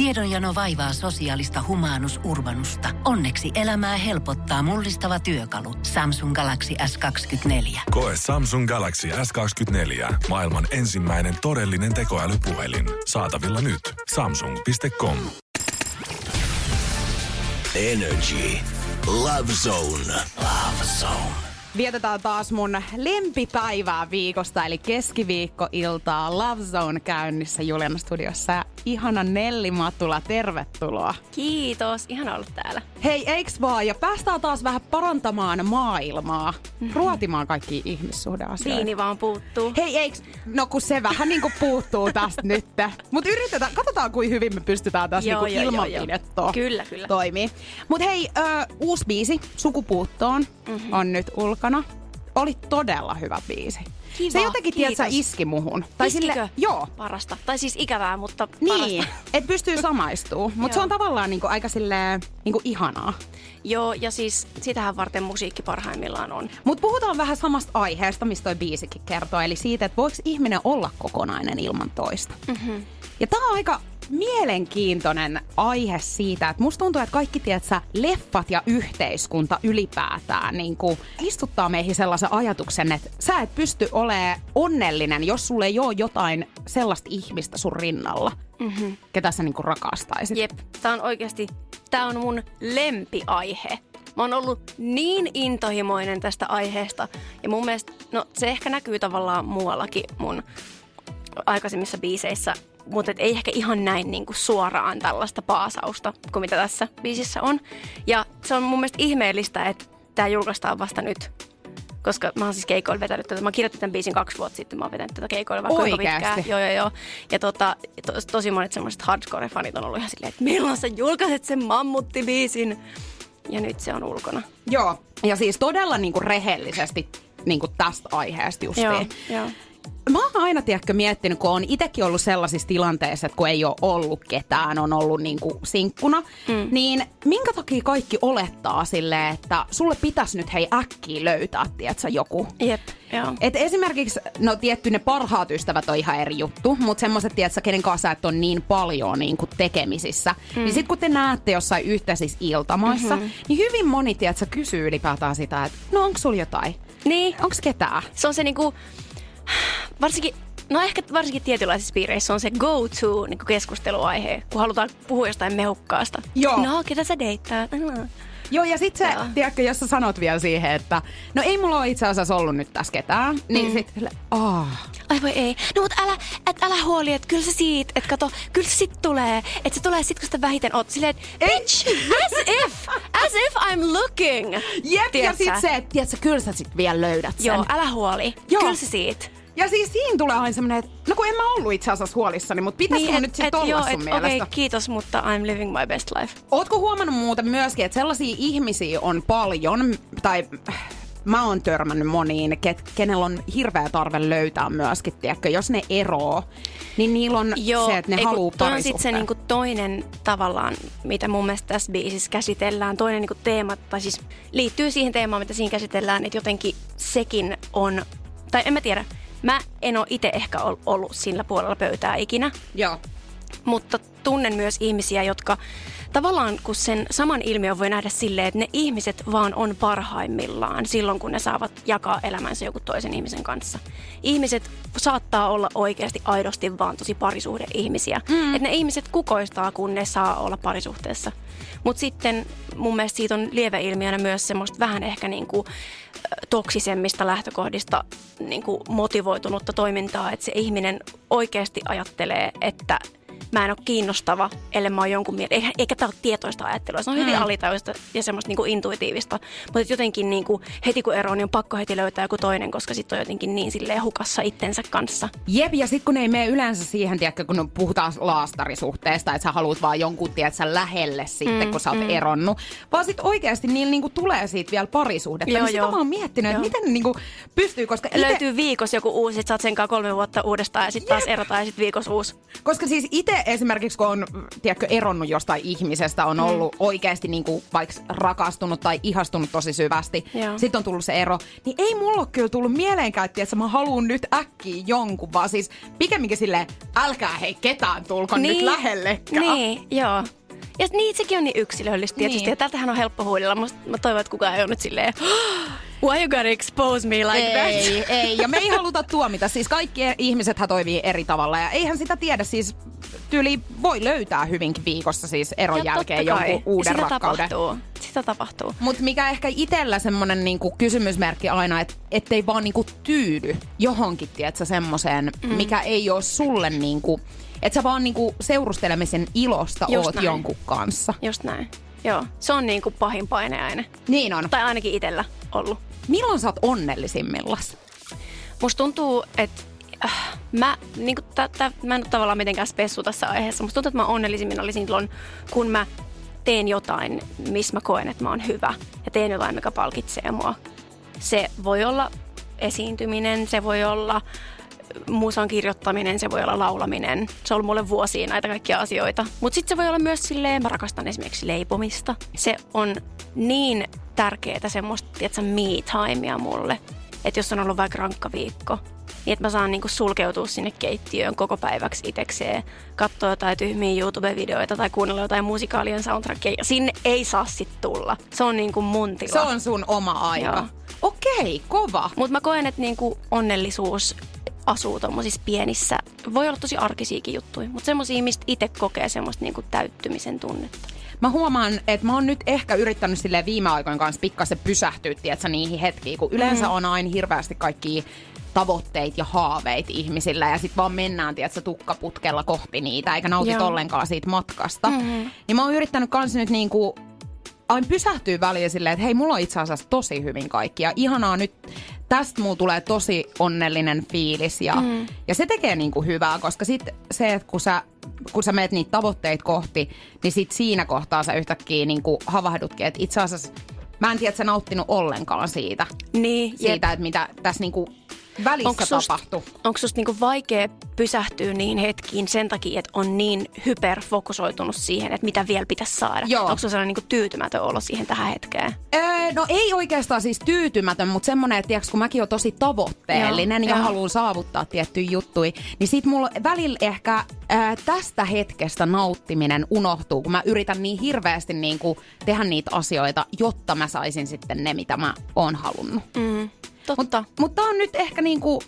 Tiedonjano vaivaa sosiaalista humanus urbanusta. Onneksi elämää helpottaa mullistava työkalu. Samsung Galaxy S24. Koe Samsung Galaxy S24. Maailman ensimmäinen todellinen tekoälypuhelin. Saatavilla nyt. Samsung.com. Energy. Love Zone. Love Zone. Vietetään taas mun lempipäivää viikosta, eli keskiviikkoiltaa Love Zone käynnissä Juliana Studiossa. Ihana Nelli Matula, tervetuloa. Kiitos, ihan olla täällä. Hei, eiks vaan? Ja päästään taas vähän parantamaan maailmaa, mm-hmm. ruotimaan kaikki ihmissuhdeasioita. Viini vaan puuttuu. Hei, eiks? No kun se vähän niinku puuttuu tästä nyt. Mut yritetään, katsotaan kuin hyvin me pystytään tässä Joo, niinku ilmanpidettoa Kyllä, kyllä. toimii. Mut hei, ö, uusi biisi, Sukupuuttoon, mm-hmm. on nyt ulkona. Oli todella hyvä biisi. Kiva, se jotenkin, kiitos. iski muhun. Iskikö? joo. Parasta. Tai siis ikävää, mutta Niin, parasta. et pystyy samaistuu. Mutta se on tavallaan niinku aika silleen niinku ihanaa. Joo, ja siis sitähän varten musiikki parhaimmillaan on. Mutta puhutaan vähän samasta aiheesta, mistä toi biisikin kertoo. Eli siitä, että voiko ihminen olla kokonainen ilman toista. Mm-hmm. Ja tää on aika mielenkiintoinen aihe siitä, että musta tuntuu, että kaikki tiedätkö, leffat ja yhteiskunta ylipäätään niin kuin istuttaa meihin sellaisen ajatuksen, että sä et pysty olemaan onnellinen, jos sulle ei ole jotain sellaista ihmistä sun rinnalla, mm-hmm. ketä sä niin kuin rakastaisit. Jep, tää on oikeasti, tää on mun lempiaihe. Mä oon ollut niin intohimoinen tästä aiheesta. Ja mun mielestä, no se ehkä näkyy tavallaan muuallakin mun aikaisemmissa biiseissä, mutta et ei ehkä ihan näin niin kuin suoraan tällaista paasausta kuin mitä tässä biisissä on. Ja se on mun mielestä ihmeellistä, että tämä julkaistaan vasta nyt. Koska mä oon siis keikoilla vetänyt tätä. Mä kirjoitin tämän biisin kaksi vuotta sitten. Mä oon vetänyt tätä keikoilla vaikka kuinka pitkään. Oikeasti? Joo, joo, joo. Ja tota, to, tosi monet semmoiset hardcore-fanit on ollut ihan silleen, että milloin sä julkaiset sen mammuttibiisin? Ja nyt se on ulkona. Joo, ja siis todella niinku rehellisesti niinku tästä aiheesta justiin. Joo, joo. Mä oon aina, tiedätkö, miettinyt, kun on itsekin ollut sellaisissa tilanteissa, että kun ei ole ollut ketään, on ollut niinku sinkkuna, mm. niin minkä takia kaikki olettaa silleen, että sulle pitäisi nyt hei äkkiä löytää, tiedätkö, joku. Jep, joo. Et esimerkiksi, no tietty ne parhaat ystävät on ihan eri juttu, mutta semmoiset, tiedätkö, kenen kanssa et on niin paljon niin kuin tekemisissä, mm. niin sit kun te näette jossain yhteisissä iltamoissa, mm-hmm. niin hyvin moni, tiedätkö, kysyy ylipäätään sitä, että no onko sulla jotain? Niin, Onks ketään? se on se niinku, varsinkin, no ehkä varsinkin tietynlaisissa piireissä on se go-to niinku keskusteluaihe, kun halutaan puhua jostain mehukkaasta. Joo. No, ketä sä deittaat? No. Joo, ja sit se, Joo. tiedätkö, jos sä sanot vielä siihen, että no ei mulla ole itse asiassa ollut nyt tässä ketään, niin mm. sit, oh, Ai voi ei. No mut älä, et älä huoli, että kyllä se siitä, että kato, kyllä se sit tulee. Että se tulee sit, kun sitä vähiten oot. Silleen, bitch, as if, as if I'm looking. Jep, ja Tiedätkö? sit se, että tiedätkö, kyllä sä sit vielä löydät sen. Joo, älä huoli. Joo. Kyllä se siitä. Ja siis siinä tulee aina semmonen, että no kun en mä ollut itse asiassa huolissani, mutta pitäisikö niin, nyt sit olla joo, sun et, mielestä? Okei, kiitos, mutta I'm living my best life. Ootko huomannut muuten myöskin, että sellaisia ihmisiä on paljon, tai mä oon törmännyt moniin, ket, kenellä on hirveä tarve löytää myöskin, tiedätkö, jos ne eroo, niin niillä on se, että ne haluu toi on sit se parisuhteen. niinku toinen tavallaan, mitä mun mielestä tässä biisissä käsitellään. Toinen niinku teema, tai siis liittyy siihen teemaan, mitä siinä käsitellään, että jotenkin sekin on, tai en mä tiedä, mä en ole itse ehkä ol- ollut sillä puolella pöytää ikinä, Joo. mutta tunnen myös ihmisiä, jotka tavallaan kun sen saman ilmiön voi nähdä silleen, että ne ihmiset vaan on parhaimmillaan silloin, kun ne saavat jakaa elämänsä joku toisen ihmisen kanssa. Ihmiset saattaa olla oikeasti aidosti vaan tosi parisuhde-ihmisiä. Mm. Että ne ihmiset kukoistaa, kun ne saa olla parisuhteessa. Mutta sitten mun mielestä siitä on lieveilmiönä myös semmoista vähän ehkä niinku toksisemmista lähtökohdista niinku motivoitunutta toimintaa, että se ihminen oikeasti ajattelee, että mä en ole kiinnostava, ellei mä oon jonkun mielestä. Eikä, eikä tämä ole tietoista ajattelua. Se on hyvin mm. alitajuista ja semmoista niinku intuitiivista. Mutta jotenkin niinku, heti kun eroon, niin on pakko heti löytää joku toinen, koska sitten on jotenkin niin silleen hukassa itsensä kanssa. Jep, ja sitten kun ei mene yleensä siihen, tiedätkö, kun puhutaan laastarisuhteesta, että sä haluat vaan jonkun, tiedätkö, lähelle sitten, mm, kun sä oot mm. eronnut. Vaan sitten oikeasti niillä niinku tulee siitä vielä parisuhdetta. Joo, niin sitä joo. mä oon miettinyt, että miten ne niinku pystyy, koska ite, Löytyy viikossa joku uusi, sit sä oot senkaan kolme vuotta uudestaan ja sitten taas erotaan ja sitten viikossa uusi. Koska siis itse itse esimerkiksi, kun on tiedätkö, eronnut jostain ihmisestä, on ollut mm. oikeasti niin kuin, vaikka rakastunut tai ihastunut tosi syvästi, Joo. sitten on tullut se ero, niin ei mulla ole kyllä tullut mieleenkään, että mä haluan nyt äkkiä jonkun, vaan siis pikemminkin silleen, älkää hei ketään tulko niin. nyt lähellekään. Niin, joo. Ja niin, sekin on niin yksilöllistä tietysti. Niin. Ja tältähän on helppo huudella. Mä, mä toivon, että kukaan ei ole nyt silleen, why you gotta expose me like ei, that? ei. Ja me ei haluta tuomita. Siis kaikki ihmisethän toimii eri tavalla. Ja eihän sitä tiedä. Siis tyyli voi löytää hyvinkin viikossa siis eron Ja jälkeen jonkun uuden rakkauden. tapahtuu. Sitä tapahtuu. Mutta mikä ehkä itsellä semmonen niinku kysymysmerkki aina, että ettei vaan niinku tyydy johonkin, tiedätkö, semmoiseen, mm. mikä ei ole sulle niinku, että sä vaan niinku seurustelemisen ilosta Just oot näin. jonkun kanssa. Just näin. Joo, se on niin kuin pahin paineaine. Niin on. Tai ainakin itsellä ollut. Milloin sä oot onnellisimmillas? Musta tuntuu, että äh, mä, niin kuin, tä, tä, mä en ole tavallaan mitenkään spessu tässä aiheessa. Musta tuntuu, että mä onnellisimmin olisin silloin, kun mä teen jotain, missä mä koen, että mä oon hyvä. Ja teen jotain, mikä palkitsee mua. Se voi olla esiintyminen, se voi olla musan kirjoittaminen, se voi olla laulaminen. Se on ollut mulle vuosia näitä kaikkia asioita. Mutta sitten se voi olla myös silleen, mä rakastan esimerkiksi leipomista. Se on niin tärkeää semmoista, tiedätkö, me-timea mulle. Että jos on ollut vaikka rankka viikko, niin että mä saan niinku sulkeutua sinne keittiöön koko päiväksi itekseen, katsoa jotain tyhmiä YouTube-videoita tai kuunnella jotain musikaalien soundtrackia. Ja sinne ei saa sit tulla. Se on niinku mun tila. Se on sun oma aika. Joo. Okei, kova. Mutta mä koen, että niinku onnellisuus asuu tuommoisissa pienissä, voi olla tosi arkisiakin juttuja, mutta semmoisia, mistä itse kokee semmoista niinku täyttymisen tunnetta. Mä huomaan, että mä oon nyt ehkä yrittänyt sille viime aikojen kanssa pikkasen pysähtyä, tiedätkö, niihin hetkiin, kun yleensä Mm. on aina hirveästi kaikki tavoitteita ja haaveita ihmisillä ja sitten vaan mennään, tiedätkö, tukkaputkella kohti niitä, eikä nautit Joo. ollenkaan siitä matkasta. Mhm. Niin mä oon yrittänyt kans nyt niinku aina pysähtyä väliin silleen, että hei, mulla on itse asiassa tosi hyvin kaikki. Ja ihanaa nyt, tästä mulla tulee tosi onnellinen fiilis. Ja, mm. ja se tekee niinku hyvää, koska sit se, että kun sä, kun sä meet niitä tavoitteita kohti, niin sit siinä kohtaa sä yhtäkkiä niinku havahdutkin, että itse asiassa mä en tiedä, että sä nauttinut ollenkaan siitä, Niin, siitä että mitä tässä niinku välissä Onko tapahtui. onko susta niinku vaikea pysähtyä niin hetkiin sen takia, että on niin hyperfokusoitunut siihen, että mitä vielä pitäisi saada? Joo. Onko sulla sellainen niinku tyytymätön olo siihen tähän hetkeen? Öö, no ei oikeastaan siis tyytymätön, mutta semmoinen, että tiiäks, kun mäkin oon tosi tavoitteellinen Joo, ja haluan saavuttaa tiettyjä juttuja, niin sit mulla välillä ehkä ää, tästä hetkestä nauttiminen unohtuu, kun mä yritän niin hirveästi niin kuin tehdä niitä asioita, jotta mä saisin sitten ne, mitä mä oon halunnut. Mm, totta. Mutta on nyt ehkä niin kuin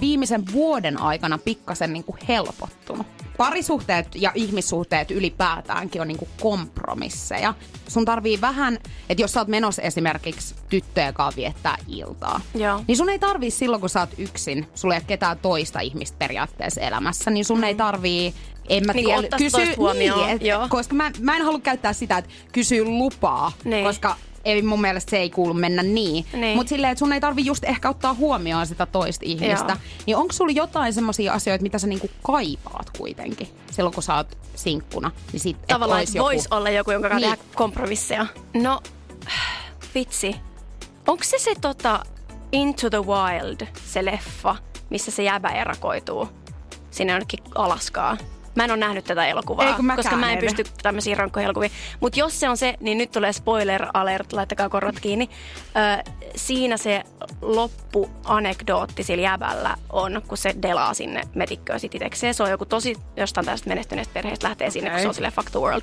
viimeisen vuoden aikana pikkasen niin kuin helpottunut. Parisuhteet ja ihmissuhteet ylipäätäänkin on niin kuin kompromisseja. Sun tarvii vähän, että jos sä oot menossa esimerkiksi tyttöjen kanssa viettää iltaa, Joo. niin sun ei tarvii silloin, kun sä oot yksin, sulla ei ole ketään toista ihmistä periaatteessa elämässä, niin sun ei tarvii en mä Niin tiedä, huomioon, niin, et, joo. koska mä, mä en halua käyttää sitä, että kysyy lupaa, Niin. koska ei mun mielestä se ei kuulu mennä niin. Niin. Mutta silleen, että sun ei tarvi just ehkä ottaa huomioon sitä toista ihmistä. Joo. Niin onko sulla jotain semmoisia asioita, mitä sä niinku kaipaat kuitenkin silloin, kun sä oot sinkkuna? Niin sit, et Tavallaan, että voisi olla joku, jonka kanssa Niin. tehdä kompromisseja. No, vitsi. Onko se se tota Into the Wild, se leffa, missä se jäbä erakoituu sinne jonnekin Alaskaan? Mä en ole nähnyt tätä elokuvaa, Ei, kun mäkään koska mä en en. pysty tämmöisiin rankkoihin elokuviin. Mutta jos se on se, niin nyt tulee spoiler alert, laittakaa korvat kiinni. Ö, siinä se loppuanekdootti sillä jäbällä on, kun se delaa sinne metikköön sit itekseen. Se on joku tosi jostain tästä menestyneestä perheestä lähtee sinne, kun Okei. se on sille fuck the world.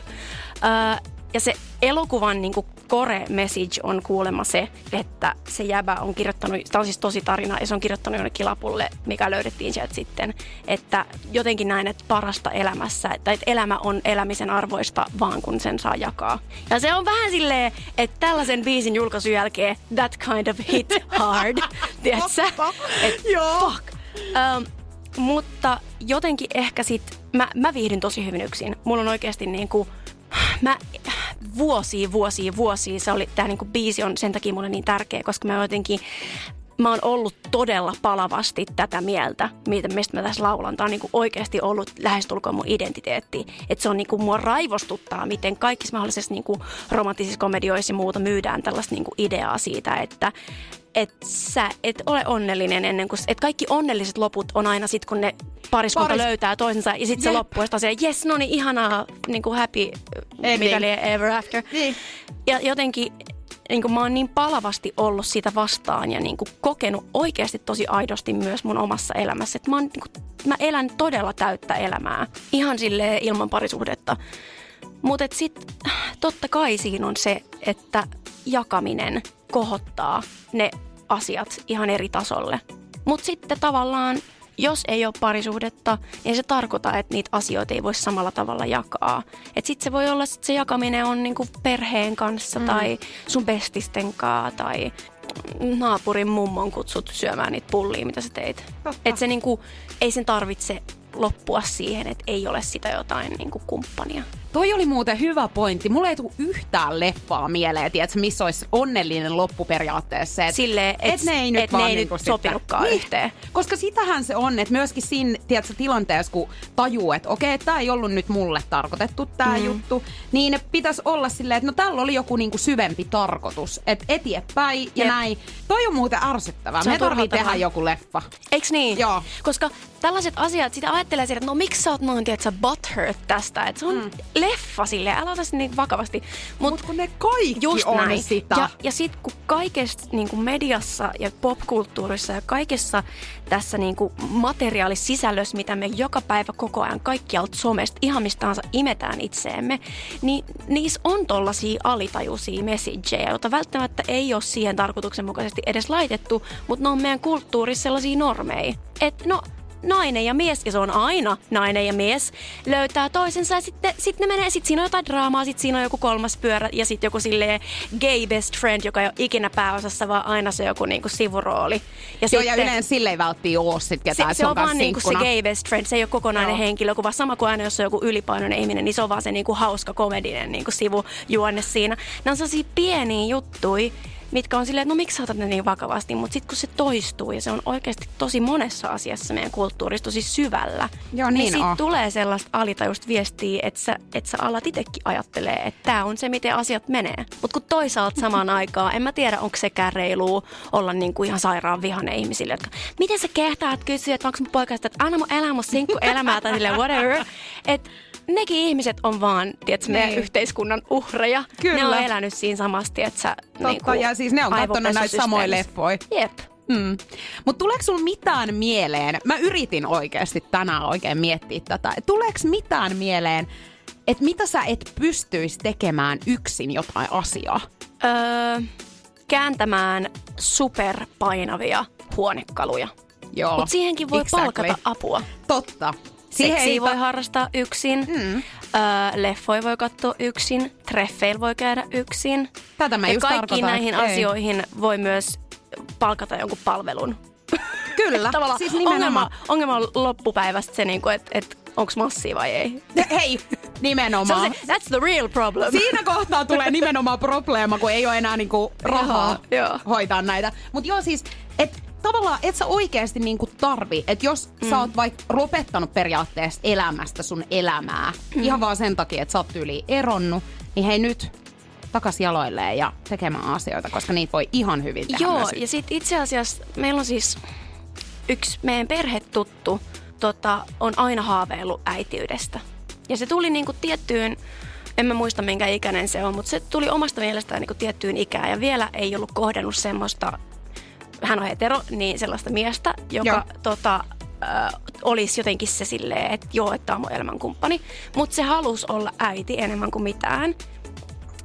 Ö, ja se elokuvan niin core message on kuulemma se, että se jäbä on kirjoittanut, tämä on siis tosi tarina, ja se on kirjoittanut jonnekin lapulle, mikä löydettiin sieltä sitten, että jotenkin näin, että parasta elämässä, tai että elämä on elämisen arvoista vaan kun sen saa jakaa. Ja se on vähän silleen, että tällaisen biisin julkaisun jälkeen that kind of hit hard, tiedätkö? Et Joo. fuck. Um, mutta jotenkin ehkä sit, mä, mä viihdyn tosi hyvin yksin. Mulla on oikeasti niinku, mä vuosia, vuosia, vuosia, se oli, tää niinku biisi on sen takia mulle niin tärkeä, koska mä jotenkin mä oon ollut todella palavasti tätä mieltä, mitä mistä mä tässä laulan. Tämä on niin oikeasti ollut lähestulkoon mun identiteetti. Että se on niin kuin, mua raivostuttaa, miten kaikissa mahdollisissa niin kuin, romanttisissa komedioissa ja muuta myydään tällaista niin kuin, ideaa siitä, että et sä et ole onnellinen ennen kuin, että kaikki onnelliset loput on aina sit, kun ne pariskunta Paris... löytää toisensa ja sitten se loppuu ja se yes, no niin, ihanaa, niin kuin happy, Ending. mitä ever after. Niin. Ja jotenkin niin kuin mä oon niin palavasti ollut sitä vastaan ja niin kuin kokenut oikeasti tosi aidosti myös mun omassa elämässä. Että mä, oon, niin kuin, mä elän todella täyttä elämää, ihan sille ilman parisuhdetta. Mutta sitten totta kai siinä on se, että jakaminen kohottaa ne asiat ihan eri tasolle. Mutta sitten tavallaan jos ei ole parisuhdetta, niin se tarkoittaa, että niitä asioita ei voi samalla tavalla jakaa. Että sitten se voi olla, että se jakaminen on niinku perheen kanssa mm. tai sun bestisten kanssa tai naapurin mummon kutsut syömään niitä pullia, mitä sä teit. Että se niinku, ei sen tarvitse loppua siihen, että ei ole sitä jotain niinku kumppania. Toi oli muuten hyvä pointti. Mulla ei tule yhtään leffaa mieleen, tiedätkö, missä olisi onnellinen loppu periaatteessa. Et, Silleen, että et ne ei nyt, et vaan ne ei niinku nyt sopinutkaan niin, yhteen. Koska sitähän se on, että myöskin siinä tiedätkö, tilanteessa, kun tajuu, että okei, okay, tämä ei ollut nyt mulle tarkoitettu tämä mm. juttu, niin pitäisi olla silleen, että no tällä oli joku niinku syvempi tarkoitus. Että eteenpäin ja Jep. näin. Toi on muuten ärsyttävää. Me tarvii tehdä joku leffa. Eiks niin? Joo. Koska tällaiset asiat, sitä ajattelee että no miksi sä oot noin, tiedätkö, butthurt tästä. Että se on mm leffa sille, älä ota niin vakavasti. Mutta Mut kun ne kaikki just on näin. sitä. Ja, ja sitten kun kaikessa niin kuin mediassa ja popkulttuurissa ja kaikessa tässä niin kuin materiaalisisällössä, mitä me joka päivä koko ajan kaikkialta somesta ihan mistä tahansa imetään itseemme, niin niissä on tollaisia alitajuisia messageja, joita välttämättä ei ole siihen tarkoituksenmukaisesti edes laitettu, mutta ne on meidän kulttuurissa sellaisia normeja. Että no, nainen ja mies, ja se on aina nainen ja mies, löytää toisensa ja sitten sit ne menee, sitten siinä on jotain draamaa, sitten siinä on joku kolmas pyörä ja sitten joku silleen gay best friend, joka ei ole ikinä pääosassa, vaan aina se joku niinku sivurooli. Ja Joo, sitten, ja yleensä sille ei välttämättä ole sit ketään, se, se, on vaan niinku se gay best friend, se ei ole kokonainen Joo. henkilö, kun vaan sama kuin aina, jos on joku ylipainoinen ihminen, niin se on vaan se niinku hauska komedinen niinku sivujuonne siinä. Nämä on sellaisia pieniä juttuja, mitkä on silleen, että no miksi otat ne niin vakavasti, mutta sitten kun se toistuu ja se on oikeasti tosi monessa asiassa meidän kulttuurissa tosi syvällä, Joo, niin, niin sitten tulee sellaista alitajusta viestiä, että sä, että sä alat itsekin ajattelee, että tämä on se, miten asiat menee. Mutta kun toisaalta samaan aikaan, en mä tiedä, onko sekään reilu olla niin kuin ihan sairaan vihane ihmisille, jotka, miten sä kehtaat kysyä, että onko mun poikasta, että anna mun elää mun sinkku elämää tai silleen whatever. Että nekin ihmiset on vaan, tiedätkö, meidän niin. yhteiskunnan uhreja. Kyllä. Ne on elänyt siinä samasti, että sä Totta, niin kuin, ja siis ne on katsonut näitä samoja leffoja. Jep. Mm. Mutta tuleeko sulla mitään mieleen, mä yritin oikeasti tänään oikein miettiä tätä, tuleeko mitään mieleen, että mitä sä et pystyisi tekemään yksin jotain asiaa? Öö, kääntämään superpainavia huonekaluja. Joo, Mutta siihenkin voi exactly. palkata apua. Totta. Siihen ei voi harrastaa yksin. Mm. Öö, leffoja voi katsoa yksin. Treffeillä voi käydä yksin. Tätä mä ja just kaikkiin näihin ei. asioihin voi myös palkata jonkun palvelun. Kyllä. Tavallaan siis ongelma, ongelma on loppupäivästä se, niin että et, onko massia vai ei. Hei, nimenomaan. Se, that's the real problem. Siinä kohtaa tulee nimenomaan probleema, kun ei ole enää niinku rahaa joo. hoitaa näitä. Mutta joo siis, että tavallaan et sä oikeasti niinku tarvi, että jos mm. sä oot vaikka lopettanut periaatteessa elämästä sun elämää, mm. ihan vaan sen takia, että sä oot yli eronnut, niin hei nyt takas jaloilleen ja tekemään asioita, koska niitä voi ihan hyvin tehdä Joo, ja sitten itse asiassa meillä on siis yksi meidän perhetuttu tota, on aina haaveillut äitiydestä. Ja se tuli niinku tiettyyn, en mä muista minkä ikäinen se on, mutta se tuli omasta mielestään niinku tiettyyn ikään ja vielä ei ollut kohdannut semmoista hän on hetero, niin sellaista miestä, joka tota, äh, olisi jotenkin se silleen, että joo, että on mun elämänkumppani. Mutta se halusi olla äiti enemmän kuin mitään.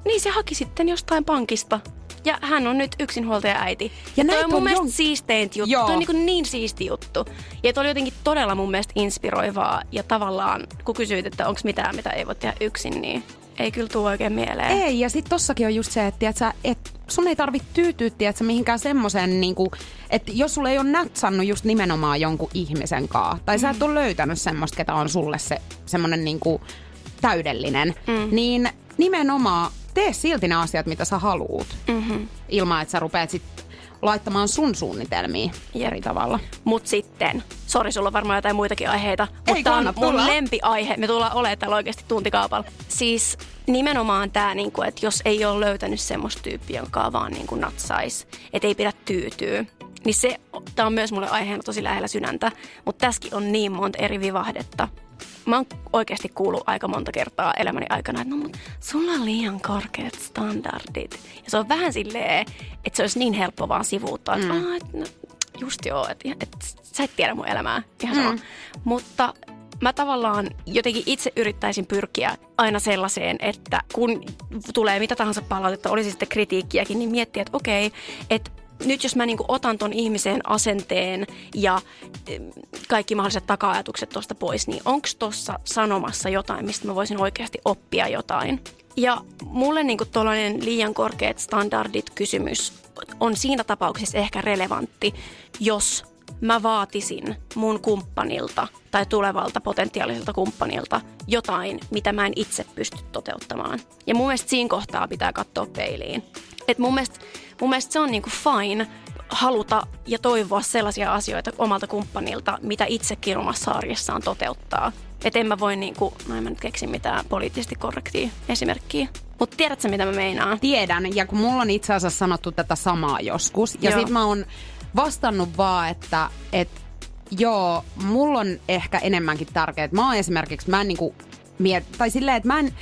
Niin se haki sitten jostain pankista ja hän on nyt yksinhuoltaja äiti. Ja toi on mun on mielestä jon... siisteintä juttu. Joo. Toi on niin, niin siisti juttu. Ja toi oli jotenkin todella mun mielestä inspiroivaa. Ja tavallaan, kun kysyit, että onko mitään, mitä ei voi tehdä yksin, niin ei kyllä tule oikein mieleen. Ei, ja sitten tossakin on just se, että tiiätkö, et sun ei tarvitse tyytyä tiiätkö, mihinkään semmoisen, niinku, että jos sulle ei ole natsannut just nimenomaan jonkun ihmisen kaa, tai mm. sä et mm. ole löytänyt semmoista, ketä on sulle se semmoinen niinku, täydellinen, mm. niin nimenomaan tee silti ne asiat, mitä sä haluut. Mm-hmm. Ilman, että sä rupeat sit laittamaan sun suunnitelmiin Jep. eri tavalla. Mut sitten, sori sulla on varmaan jotain muitakin aiheita, Ei mutta tää on mun lempiaihe. Me tullaan olemaan täällä oikeasti tuntikaupalla. Siis nimenomaan tämä, niinku, että jos ei ole löytänyt semmoista tyyppiä, joka vaan niinku natsais, että ei pidä tyytyä, niin se, tämä on myös mulle aiheena tosi lähellä sydäntä, mutta tässäkin on niin monta eri vivahdetta. Mä oon oikeasti kuullut aika monta kertaa elämäni aikana, että no mut sulla on liian korkeat standardit. Ja se on vähän silleen, että se olisi niin helppo vaan sivuuttaa, että mm. et, no, just joo, että et, sä et tiedä mun elämää, ihan sama. Mm. Mutta mä tavallaan jotenkin itse yrittäisin pyrkiä aina sellaiseen, että kun tulee mitä tahansa palautetta, olisi sitten kritiikkiäkin, niin miettiä, että okei, että nyt jos mä niinku otan ton ihmisen asenteen ja kaikki mahdolliset taka-ajatukset tuosta pois, niin onko tuossa sanomassa jotain, mistä mä voisin oikeasti oppia jotain? Ja mulle niinku tuollainen liian korkeat standardit kysymys on siinä tapauksessa ehkä relevantti, jos mä vaatisin mun kumppanilta tai tulevalta potentiaaliselta kumppanilta jotain, mitä mä en itse pysty toteuttamaan. Ja mun mielestä siinä kohtaa pitää katsoa peiliin. Et mun, mielestä, mun mielestä se on niinku fine haluta ja toivoa sellaisia asioita omalta kumppanilta, mitä itsekin omassa arjessaan toteuttaa. Et en mä voi niinku, no en mä nyt keksi mitään poliittisesti korrektia esimerkkiä. Mutta tiedätkö mitä mä meinaan? Tiedän, ja kun mulla on itse asiassa sanottu tätä samaa joskus, ja Joo. sit mä oon vastannut vaan, että et, joo, mulla on ehkä enemmänkin tärkeää. Mä oon esimerkiksi, mä en niinku miet, tai silleen, että mä en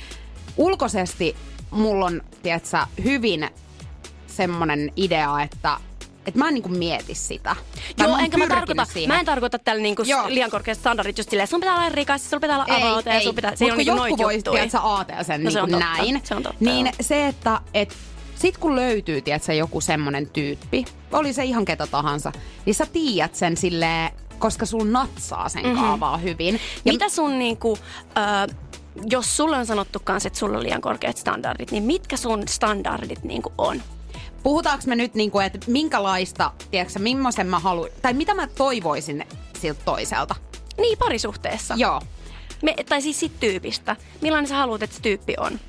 ulkoisesti, mulla on, tiedätkö, hyvin semmonen idea, että et mä en niinku mieti sitä. Tai Joo, oon enkä mä tarkoita, siihen. mä en tarkoita tällä niinku Joo. liian korkeat standardit just silleen, sun pitää olla rikas, sun pitää olla avoita ja sun pitää, se ei Mut kun niinku noita voi, juttuja. tiedätkö, ajatella sen No niin se on kuin totta. näin. Se on totta, niin joo. se, että et, sit kun löytyy, tiedätkö, joku semmonen tyyppi, oli se ihan ketä tahansa, niin sä tiedät sen silleen, koska sun natsaa sen mm-hmm. kaavaa hyvin. Ja Mitä sun niinku, ö, jos sulle on sanottu kans, että sulla on liian korkeat standardit, niin mitkä sun standardit niinku on? Puhutaanko me nyt, niinku, että minkälaista, tiedätkö, millaisen mä haluan, tai mitä mä toivoisin siltä toiselta? Niin, parisuhteessa. Joo. Me, tai siis sit tyypistä. Millainen sä haluat, että se tyyppi on?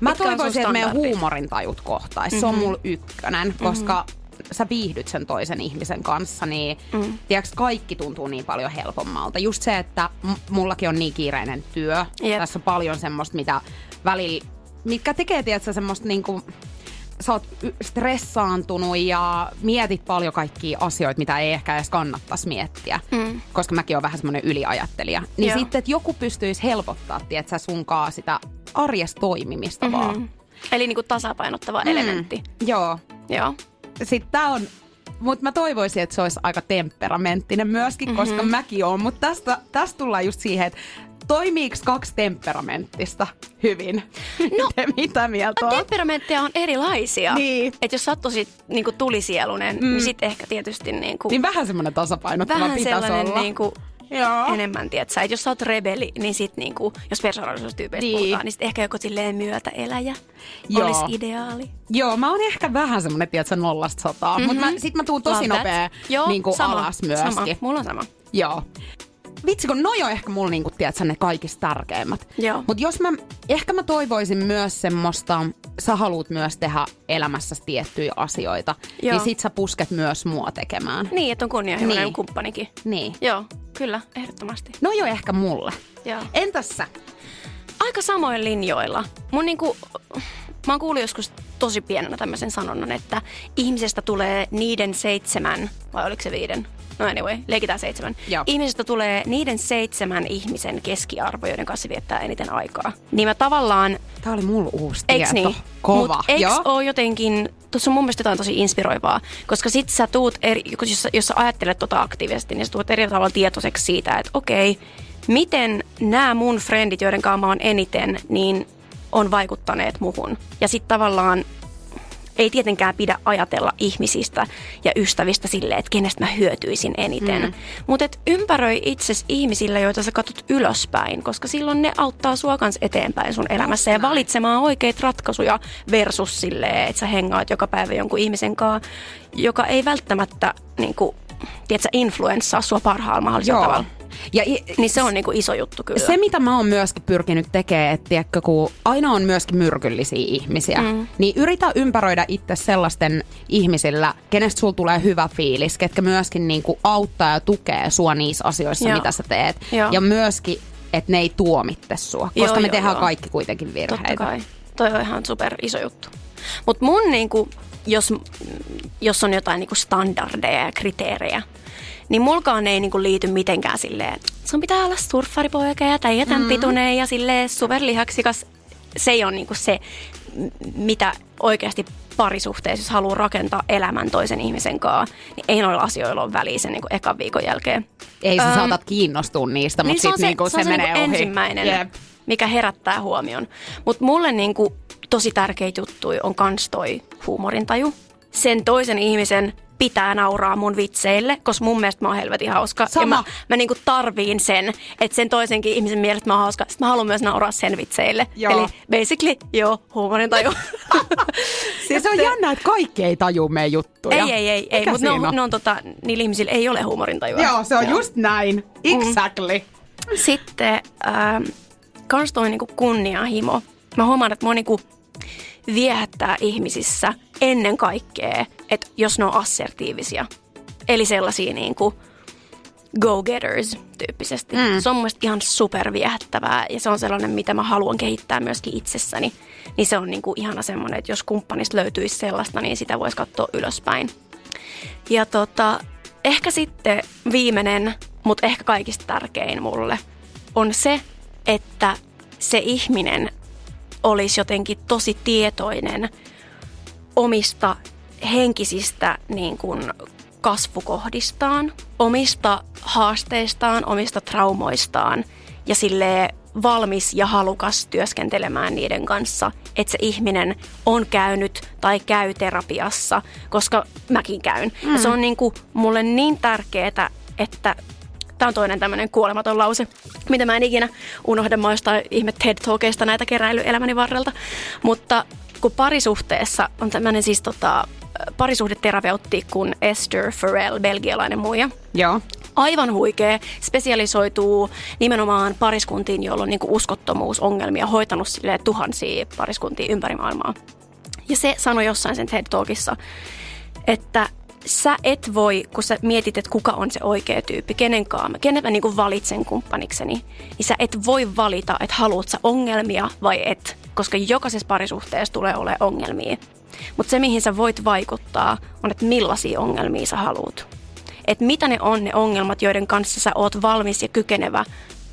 Mä Mitkä toivoisin, että meidän huumorintajut kohtais. Mm-hmm. Se on mulla ykkönen, koska sä viihdyt sen toisen ihmisen kanssa, niin mm. tiedätkö, kaikki tuntuu niin paljon helpommalta. Just se, että mullakin on niin kiireinen työ. Jep. Tässä on paljon semmoista, mitä välillä, mitkä tekee, tiedätkö, semmoista niinku, sä oot stressaantunut ja mietit paljon kaikkia asioita, mitä ei ehkä edes kannattaisi miettiä. Mm. Koska mäkin olen vähän semmoinen yliajattelija. Niin Joo. sitten, että joku pystyisi helpottaa, tiedätkö, sunkaa sitä arjessa toimimista mm-hmm. vaan. Eli niinku tasapainottava mm. elementti. Joo. Joo. Sitten tää on, mutta mä toivoisin, että se olisi aika temperamenttinen myöskin, mm-hmm. koska mäkin oon. Mutta tästä, tästä tullaan just siihen, että toimiiko kaksi temperamenttista hyvin? No, Te mitä mieltä on? Temperamentteja on erilaisia. Niin. Et jos sä oot tosi niinku tulisielunen, mm. niin sit ehkä tietysti niinku, Niin vähän semmoinen tasapainottava vähän pitäisi sellainen olla. niinku, Joo. enemmän, tiedätkö? Et jos sä oot rebeli, niin sit niinku, jos persoonallisuustyypeistä Niin. niin. puhutaan, niin sit ehkä joku silleen myötäeläjä Joo. olisi ideaali. Joo, mä oon ehkä vähän semmonen, tiedätkö, nollasta sataa. Mm-hmm. Mutta sit mä tuun tosi. Love that. nopea Joo, niin kuin sama, alas myöskin. Sama. Mulla on sama. Joo. Vitsi, kun noi on ehkä mulla niinku, tiedätkö, ne kaikista tärkeimmät. Joo. Mutta jos mä, ehkä mä toivoisin myös semmoista, sä haluat myös tehdä elämässäsi tiettyjä asioita, Joo. niin sit sä pusket myös mua tekemään. Niin, että on kunnianhimoinen Niin. kumppanikin. Niin. Joo, kyllä, ehdottomasti. No jo ehkä mulle. Joo. Entäs sä? Aika samoin linjoilla. Mun niinku, mä oon kuullut joskus tosi pienenä tämmöisen sanonnan, että ihmisestä tulee niiden seitsemän, vai oliko se viiden? No anyway, leikitään seitsemän. Joo. Ihmisestä tulee niiden seitsemän ihmisen keskiarvo, joiden kanssa viettää eniten aikaa. Niin mä tavallaan Tää oli mulla uusi Eiks tieto. niin? Kova. Mut eiks Joo. oo jotenkin, tuossa on mun mielestä jotain tosi inspiroivaa, koska sit sä tuut, eri, jos, sä- jos sä ajattelet tota aktiivisesti, niin sä tuut eri tavalla tietoiseksi siitä, että okei, miten nämä mun frendit, joiden kanssa mä oon eniten, niin on vaikuttaneet muhun. Ja sit tavallaan ei tietenkään pidä ajatella ihmisistä ja ystävistä silleen, että kenestä mä hyötyisin eniten. Mm. Mutta ympäröi itses ihmisillä, joita sä katsot ylöspäin, koska silloin ne auttaa sua kans eteenpäin sun elämässä ja valitsemaan oikeita ratkaisuja versus silleen, että sä hengaat joka päivä jonkun ihmisen kanssa, joka ei välttämättä niin kuin, tiedätkö, influenssaa sua parhaalla mahdollisella Joo. tavalla. Ja i- Niin se on niinku iso juttu kyllä. Se, mitä mä oon myöskin pyrkinyt tekemään, että tiedätkö, kun aina on myöskin myrkyllisiä ihmisiä, mm. niin yritä ympäröidä itse sellaisten ihmisillä, kenestä sulla tulee hyvä fiilis, ketkä myöskin niinku auttaa ja tukee sua niissä asioissa, Joo. mitä sä teet. Joo. Ja myöskin, että ne ei tuomitte sua, koska Joo, me joo, tehdään joo. kaikki kuitenkin virheitä. Totta kai. Toi on ihan super iso juttu. Mutta mun niinku, jos, jos on jotain niinku standardeja ja kriteerejä, niin mulkaan ei niinku liity mitenkään silleen, että sun pitää olla surffaripoika ja tai jotain mm. pituinen ja silleen superlihaksikas. Se ei ole niinku se, mitä oikeasti parisuhteessa, jos haluaa rakentaa elämän toisen ihmisen kanssa, niin ei noilla asioilla ole väliä sen niinku ekan viikon jälkeen. Ei sä Öm, saatat kiinnostua niistä, mutta niin se sitten se, niinku se, on se menee niinku ohi. ensimmäinen, Jep. Mikä herättää huomion. Mutta mulle niinku tosi tärkeitä juttuja on kans toi huumorintaju. Sen toisen ihmisen pitää nauraa mun vitseille, koska mun mielestä mä oon helvetin hauska. Sama. Ja mä, mä niinku tarviin sen, että sen toisenkin ihmisen mielestä mä oon hauska. Sitten mä haluan myös nauraa sen vitseille. Joo. Eli basically, joo, huumorintaju. Ja se on jännä, että kaikki ei taju meidän juttuja. ei, ei, ei, ei mutta ne siinä on, ne on tota, niillä ihmisillä ei ole huumorintajua. Joo, se on just näin. Exactly. Sitten ähm, kans toi niinku kunnianhimo. Mä huomaan, että mua niinku viehättää ihmisissä ennen kaikkea, että jos ne on assertiivisia. Eli sellaisia niinku go-getters tyyppisesti. Mm. Se on mun ihan superviehättävää ja se on sellainen, mitä mä haluan kehittää myöskin itsessäni. Niin se on niinku ihana semmoinen, että jos kumppanista löytyisi sellaista, niin sitä voisi katsoa ylöspäin. Ja tota, ehkä sitten viimeinen, mutta ehkä kaikista tärkein mulle, on se, että se ihminen olisi jotenkin tosi tietoinen omista henkisistä niin kuin kasvukohdistaan, omista haasteistaan, omista traumoistaan ja sille valmis ja halukas työskentelemään niiden kanssa, että se ihminen on käynyt tai käy terapiassa, koska mäkin käyn. Mm. Ja se on niin kuin mulle niin tärkeää, että Tämä on toinen tämmöinen kuolematon lause, mitä mä en ikinä unohda. Mä jostain ihme TED Talkeista näitä keräilyelämäni varrelta. Mutta kun parisuhteessa on tämmöinen siis tota, parisuhdeterapeutti kuin Esther Farrell, belgialainen muija. Joo. Aivan huikea, spesialisoituu nimenomaan pariskuntiin, joilla on niin uskottomuusongelmia, hoitanut silleen tuhansia pariskuntia ympäri maailmaa. Ja se sanoi jossain sen TED Talkissa, että sä et voi, kun sä mietit, että kuka on se oikea tyyppi, kenenkaan, kenen mä niin valitsen kumppanikseni, niin sä et voi valita, että haluat sä ongelmia vai et, koska jokaisessa parisuhteessa tulee olemaan ongelmia. Mutta se, mihin sä voit vaikuttaa, on, että millaisia ongelmia sä haluat. Että mitä ne on ne ongelmat, joiden kanssa sä oot valmis ja kykenevä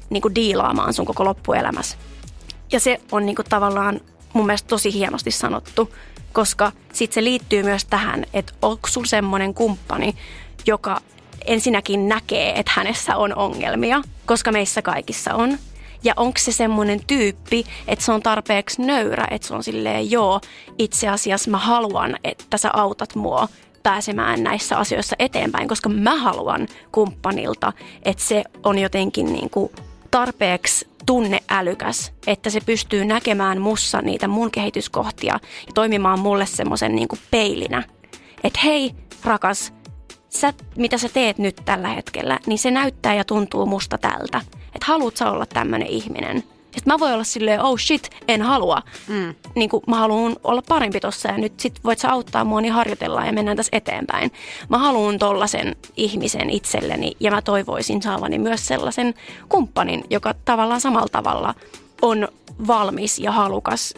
niin diilaamaan sun koko loppuelämässä. Ja se on niin tavallaan mun mielestä tosi hienosti sanottu, koska sitten se liittyy myös tähän, että onko sulla semmoinen kumppani, joka ensinnäkin näkee, että hänessä on ongelmia, koska meissä kaikissa on. Ja onko se semmoinen tyyppi, että se on tarpeeksi nöyrä, että se on silleen, joo, itse asiassa mä haluan, että sä autat mua pääsemään näissä asioissa eteenpäin, koska mä haluan kumppanilta, että se on jotenkin niin kuin tarpeeksi tunneälykäs, että se pystyy näkemään mussa niitä mun kehityskohtia ja toimimaan mulle semmoisen niin peilinä. Että hei, rakas, sä, mitä sä teet nyt tällä hetkellä, niin se näyttää ja tuntuu musta tältä. Että haluat sä olla tämmöinen ihminen. Sitten mä voin olla silleen, oh shit, en halua. Mm. Niin kuin mä haluan olla parempi tossa ja nyt sit voit sä auttaa mua, niin harjoitellaan ja mennään tässä eteenpäin. Mä haluan tollasen ihmisen itselleni ja mä toivoisin saavani myös sellaisen kumppanin, joka tavallaan samalla tavalla on valmis ja halukas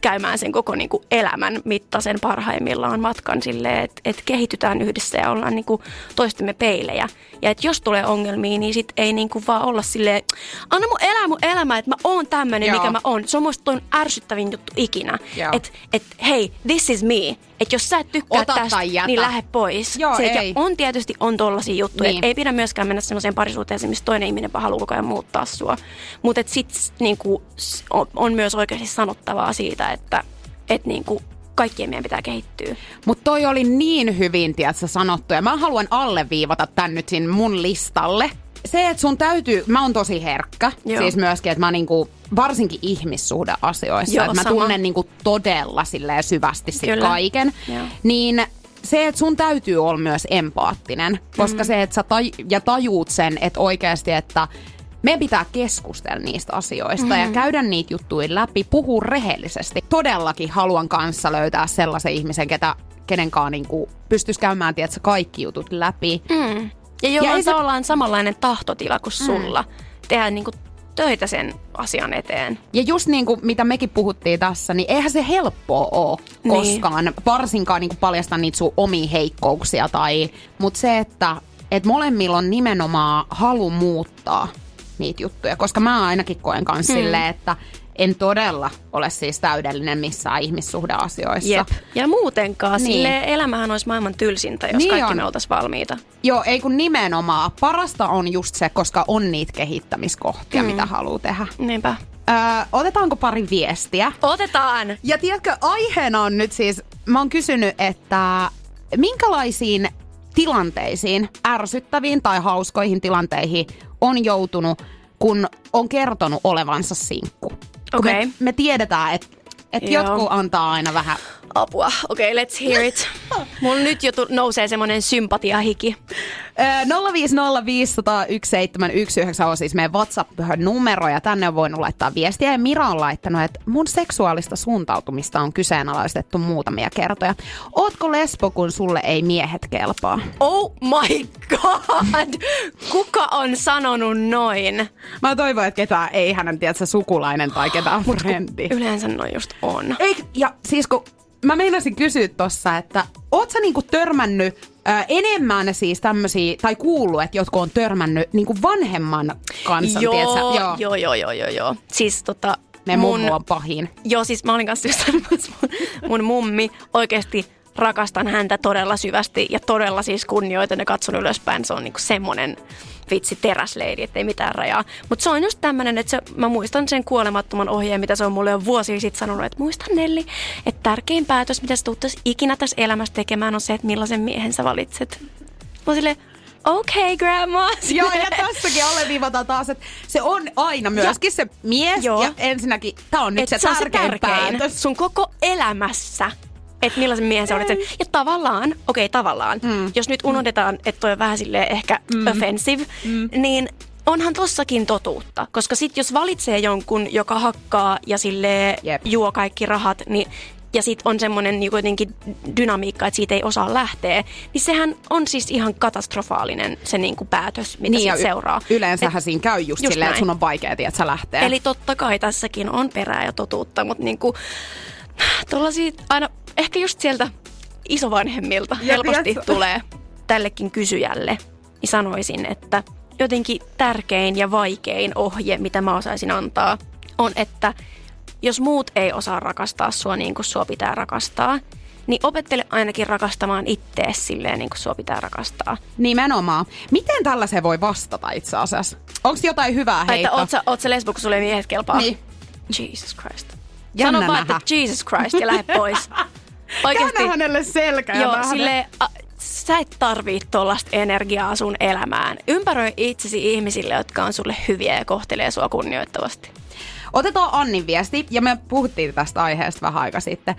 käymään sen koko niin kuin elämän mittaisen parhaimmillaan matkan silleen, että, että kehitytään yhdessä ja ollaan niin kuin toistemme peilejä. Ja että jos tulee ongelmia, niin sit ei niin kuin vaan olla silleen, anna mun elää mun elämä, että mä oon tämmönen, Joo. mikä mä oon. Se on musta toi ärsyttävin juttu ikinä. Että et, hei, this is me. Että jos sä et tykkää Ota tästä, niin lähde pois. Joo, Se, ei. Ja on tietysti on tollasia juttuja. Niin. Ei pidä myöskään mennä semmoiseen parisuhteeseen, missä toinen ihminen haluaa koko ajan muuttaa sua. Mutta sitten niinku, on, on myös oikeasti sanottavaa siitä, että et niinku, kaikkien meidän pitää kehittyä. Mutta toi oli niin hyvin, tiedätkö, sanottu. Ja mä haluan alleviivata tän nyt sinne mun listalle. Se, että sun täytyy, mä oon tosi herkkä, Joo. Joo. siis myöskin, että mä niinku, varsinkin ihmissuhdeasioissa, Joo, että mä sama. tunnen niinku todella silleen syvästi sit Kyllä. kaiken, Joo. niin se, että sun täytyy olla myös empaattinen, koska mm. se, että sä taj- ja tajuut sen, että oikeasti, että meidän pitää keskustella niistä asioista mm. ja käydä niitä juttuja läpi, puhua rehellisesti. Todellakin haluan kanssa löytää sellaisen ihmisen, ketä, kenenkaan niin pystyisi käymään tiedätkö, kaikki jutut läpi. Mm. Ja jolla on tavallaan se... samanlainen tahtotila kuin mm. sulla. Tehdä niin kuin töitä sen asian eteen. Ja just niin kuin mitä mekin puhuttiin tässä, niin eihän se helppoa ole niin. koskaan. Varsinkaan niin kuin paljastaa niitä sun omia heikkouksia. Tai, mutta se, että et molemmilla on nimenomaan halu muuttaa niitä juttuja. Koska mä ainakin koen kanssa hmm. silleen, että en todella ole siis täydellinen missään ihmissuhdeasioissa. Jep. Ja muutenkaan, niin. sille elämähän olisi maailman tylsintä, jos niin kaikki on. me oltaisiin valmiita. Joo, ei kun nimenomaan. Parasta on just se, koska on niitä kehittämiskohtia, mm. mitä haluaa tehdä. Niinpä. Öö, otetaanko pari viestiä? Otetaan! Ja tiedätkö, aiheena on nyt siis, mä oon kysynyt, että minkälaisiin tilanteisiin, ärsyttäviin tai hauskoihin tilanteihin on joutunut, kun on kertonut olevansa sinkku? Okay. Me, me tiedetään, että et jotkut antaa aina vähän Apua. Okei, okay, let's hear it. Mulla nyt jo nousee semmonen sympatiahiki. 050501719 on siis meidän WhatsApp-numero ja tänne on voinut laittaa viestiä. Ja Mira on laittanut, että mun seksuaalista suuntautumista on kyseenalaistettu muutamia kertoja. Ootko lesbo, kun sulle ei miehet kelpaa? Oh my god! Kuka on sanonut noin? Mä toivon, että ketään ei hänen tiedä, sukulainen tai ketään frendi. Yleensä noin just on. Ei, ja siis kun mä meinasin kysyä tossa, että oot sä niinku törmännyt ö, enemmän siis tämmöisiä, tai kuullut, että jotkut on törmännyt niinku vanhemman kanssa, joo, joo. joo, joo, joo, joo, joo. Siis tota, ne mun, mummu on pahin. Joo, siis mä olin kanssa just mun, mun mummi oikeasti rakastan häntä todella syvästi ja todella siis kunnioitan ja katson ylöspäin. Se on niinku semmoinen vitsi teräsleidi, ettei mitään rajaa. Mutta se on just tämmöinen, että se, mä muistan sen kuolemattoman ohjeen, mitä se on mulle jo vuosia sitten sanonut, että muista Nelli, että tärkein päätös, mitä sä ikinä tässä elämässä tekemään, on se, että millaisen miehen sä valitset. Mä silleen, okei okay, grandma. Joo, ja tässäkin alleviivataan taas, että se on aina myöskin ja, se mies. Joo. Ja ensinnäkin, tämä on nyt se, se tärkein, se tärkein päätös. Sun koko elämässä että millaisen miehen sä olet sen. Ja tavallaan, okei okay, tavallaan, mm. jos nyt unohdetaan, että toi on vähän silleen ehkä mm. offensive, mm. niin onhan tossakin totuutta. Koska sit jos valitsee jonkun, joka hakkaa ja sille juo kaikki rahat, niin ja sitten on semmoinen niin jotenkin dynamiikka, että siitä ei osaa lähteä, niin sehän on siis ihan katastrofaalinen se niin kuin päätös, mitä niin sit y- seuraa. Yleensähän Et, siinä käy just, just silleen, että sun on vaikea, että sä lähtee. Eli totta kai tässäkin on perää ja totuutta, mutta niin kuin, aina ehkä just sieltä isovanhemmilta ja helposti ja, tulee tällekin kysyjälle, niin sanoisin, että jotenkin tärkein ja vaikein ohje, mitä mä osaisin antaa, on, että jos muut ei osaa rakastaa sua niin kuin sua pitää rakastaa, niin opettele ainakin rakastamaan ittees silleen, niin kuin sua pitää rakastaa. Nimenomaan. Miten tällaiseen voi vastata itse asiassa? Onko jotain hyvää heitä? Oot sä, oot sä lesbo, kun sulle miehet kelpaa? Niin. Jesus Christ. Jännä Sano vaan, että Jesus Christ ja lähde pois. Oikeasti. Käännä hänelle selkä Joo, sille, a, sä et tarvii tuollaista energiaa sun elämään. Ympäröi itsesi ihmisille, jotka on sulle hyviä ja kohtelee sua kunnioittavasti. Otetaan Annin viesti, ja me puhuttiin tästä aiheesta vähän aika sitten.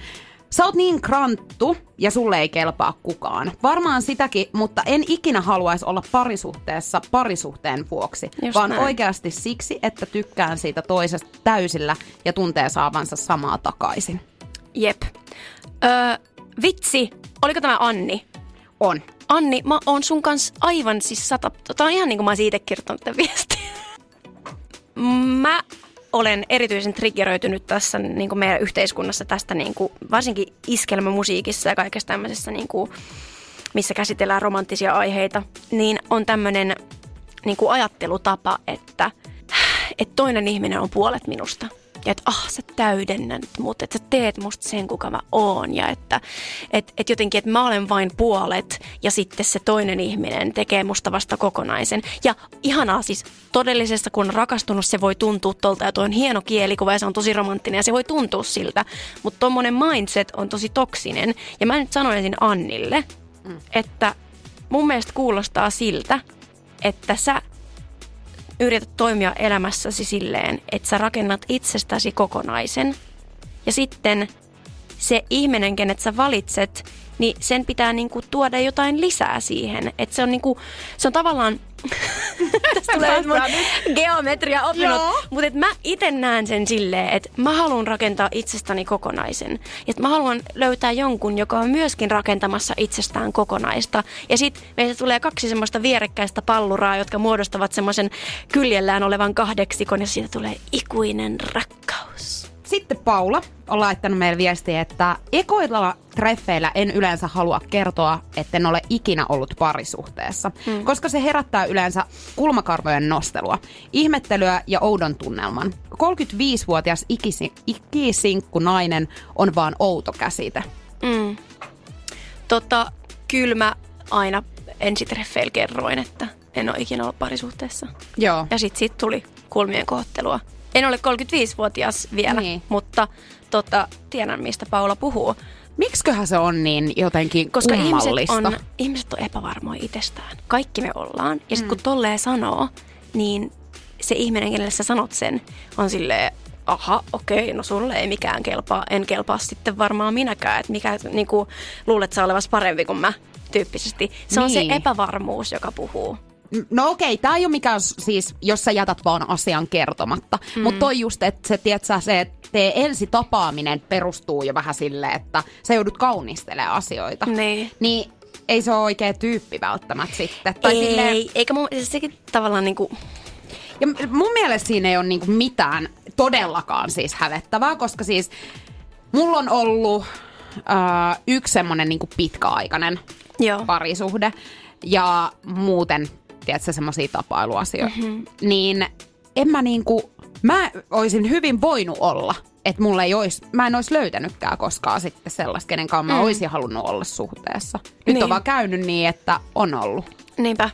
Sä oot niin kranttu ja sulle ei kelpaa kukaan. Varmaan sitäkin, mutta en ikinä haluaisi olla parisuhteessa parisuhteen vuoksi, Just vaan näin. oikeasti siksi, että tykkään siitä toisesta täysillä ja tuntee saavansa samaa takaisin. Jep. Öö, vitsi, oliko tämä Anni? On. Anni, mä oon sun kanssa aivan siis sata... Tämä on ihan niin kuin mä oon siitä kirjoittanut tämän viestin. mä olen erityisen triggeröitynyt tässä niin kuin meidän yhteiskunnassa tästä niin kuin, varsinkin iskelmämusiikissa ja kaikessa tämmöisessä, niin kuin, missä käsitellään romanttisia aiheita, niin on tämmöinen niin kuin ajattelutapa, että, että toinen ihminen on puolet minusta – ja että ah sä täydennät mut, että sä teet musta sen kuka mä oon ja että et, et jotenkin, että mä olen vain puolet ja sitten se toinen ihminen tekee musta vasta kokonaisen. Ja ihanaa siis todellisessa kun on rakastunut se voi tuntua tolta ja tuo on hieno kielikuva ja se on tosi romanttinen ja se voi tuntua siltä, mutta tommonen mindset on tosi toksinen ja mä nyt sanoisin Annille, mm. että mun mielestä kuulostaa siltä, että sä yrität toimia elämässäsi silleen, että sä rakennat itsestäsi kokonaisen. Ja sitten se ihminen, kenet sä valitset, niin sen pitää niinku tuoda jotain lisää siihen. Että se on niinku, se on tavallaan, tästä tulee mun geometria opinnot, mutta mä itse näen sen silleen, että mä haluan rakentaa itsestäni kokonaisen. Ja mä haluan löytää jonkun, joka on myöskin rakentamassa itsestään kokonaista. Ja sitten meistä tulee kaksi semmoista vierekkäistä palluraa, jotka muodostavat semmoisen kyljellään olevan kahdeksikon ja siitä tulee ikuinen rakkaus. Sitten Paula on laittanut meille viestiä, että ekoilla treffeillä en yleensä halua kertoa, että en ole ikinä ollut parisuhteessa, hmm. koska se herättää yleensä kulmakarvojen nostelua, ihmettelyä ja oudon tunnelman. 35-vuotias ikisi, ikisinkku nainen on vaan outo käsite. Mm. Tota, kyllä mä aina ensitreffeillä kerroin, että en ole ikinä ollut parisuhteessa. Joo. Ja sitten sit tuli kulmien kohtelua. En ole 35-vuotias vielä, niin. mutta tota, tiedän, mistä Paula puhuu. Miksiköhän se on niin jotenkin Koska ihmiset on, ihmiset on epävarmoja itsestään. Kaikki me ollaan. Ja sitten kun tolleen sanoo, niin se ihminen, kenelle sä sanot sen, on silleen, aha, okei, no sulle ei mikään kelpaa. En kelpaa sitten varmaan minäkään. Että mikä niinku, luulet sä olevas parempi kuin mä tyyppisesti. Se on se Niin. epävarmuus, joka puhuu. No okei, tämä ei ole mikään siis, jos sä jätät vaan asian kertomatta. Mm. Mutta toi just, että se, tiedät sä, se tee ensi tapaaminen perustuu jo vähän silleen, että sä joudut kaunistelemaan asioita. Niin. Niin ei se ole oikea tyyppi välttämättä sitten. Tai ei, silleen, eikä mun, siis sekin tavallaan niinku, ja mun mielestä siinä ei ole niinku mitään todellakaan siis hävettävää, koska siis mulla on ollut äh, yksi semmonen niinku pitkäaikainen joo. parisuhde ja muuten, tiedätkö, semmoisia tapailuasioita. Mm-hmm. Niin en mä niinku, mä olisin hyvin voinut olla, että mulla ei olisi, mä en olisi löytänytkään koskaan sitten sellaista, kenen kanssa mä Mm. olisin halunnut olla suhteessa. Nyt Niin. on vaan käynyt niin, että on ollut. Niinpä.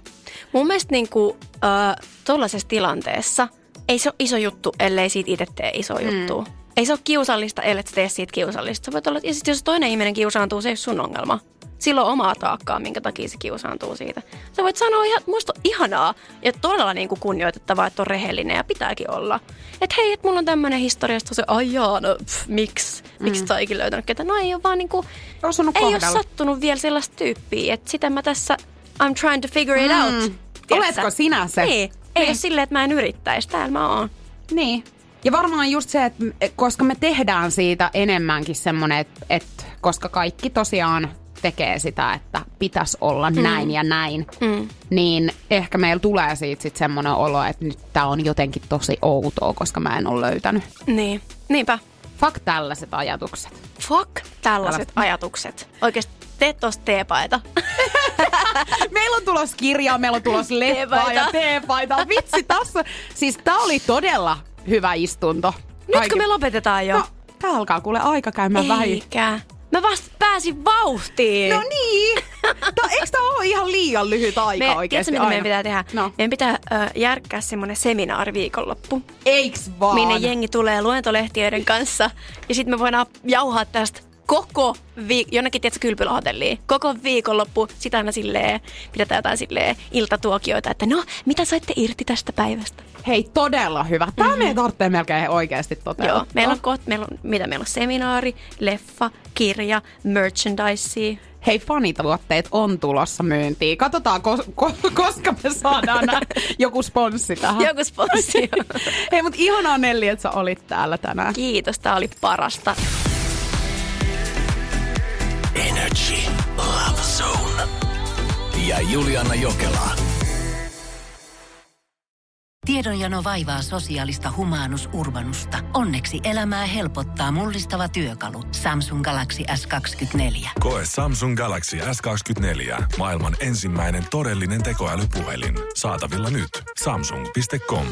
Mun mielestä niinku, äh, tuollaisessa tilanteessa ei se ole iso juttu, ellei siitä itse tee iso mm. juttu. Ei se ole kiusallista, ellei tee siitä kiusallista. Sä voit olla, ja sit jos toinen ihminen kiusaantuu, se ei ole sun ongelma. Silloin omaa taakkaa, minkä takia se kiusaantuu siitä. Sä voit sanoa ihan, musta on ihanaa ja todella niin kuin kunnioitettavaa, että on rehellinen ja pitääkin olla. Että hei, että mulla on tämmöinen historia, se, ai jaa, no pff, miksi? Miksi mm. ikinä löytänyt ketään? No ei ole vaan niinku, Osunut ei ole kohdalla. sattunut vielä sellaista tyyppiä, että sitä mä tässä, I'm trying to figure it out. tiedätkö? Oletko sinä se? Niin. Ei Niin. ole silleen, että mä en yrittäisi. Täällä mä oon. Niin. Ja varmaan just se, että koska me tehdään siitä enemmänkin semmoinen, että, että koska kaikki tosiaan tekee sitä, että pitäisi olla mm. näin ja näin, mm. niin ehkä meillä tulee siitä sitten semmoinen olo, että nyt tämä on jotenkin tosi outoa, koska mä en ole löytänyt. Niin. Niinpä. Fuck tällaiset ajatukset. Fuck tällaiset Tällaiset. ajatukset. Oikeesti tee tosta teepaita. Meillä on tulos kirjaa, meillä on tulos leppaa ja Teepaita. Vitsi, tässä. Siis tää oli todella hyvä istunto. Nytkö me lopetetaan jo? No, tää alkaa kuule aika käymään. Eikä. Mä vasta pääsin vauhtiin. No niin. Tää, eikö tää ole ihan liian lyhyt aika Me, oikeesti tiedätkö, mitä meidän pitää tehdä? No. Meidän pitää ö, järkkää semmoinen seminaari viikonloppu, Eiks vaan? minne jengi tulee luentolehtiöiden kanssa. Ja sitten me voidaan jauhaa tästä koko viik- jonnekin, tiedätkö, kylpylähotelliin. Koko viikonloppu, sitä aina silleen, pidetään jotain silleen iltatuokioita, että no, mitä saitte irti tästä päivästä? Hei, todella hyvä. Tää mm-hmm. meidän tarvitsee melkein oikeasti toteuttaa. Joo, meillä on, koht, meillä on, mitä meillä on, seminaari, leffa, kirja, merchandise. Hei, fanituotteet on tulossa myyntiin. Katsotaan, ko- ko- koska me saadaan joku sponssi tähän. Joku sponssi. Hei, mutta ihanaa Nelli, että sä olit täällä tänään. Kiitos, tää oli parasta. Energy Love Zone. Ja Juliana Jokela. Tiedonjano vaivaa sosiaalista humanus urbanusta. Onneksi elämää helpottaa mullistava työkalu. Samsung Galaxy S24. Koe Samsung Galaxy S24. Maailman ensimmäinen todellinen tekoälypuhelin. Saatavilla nyt. Samsung.com.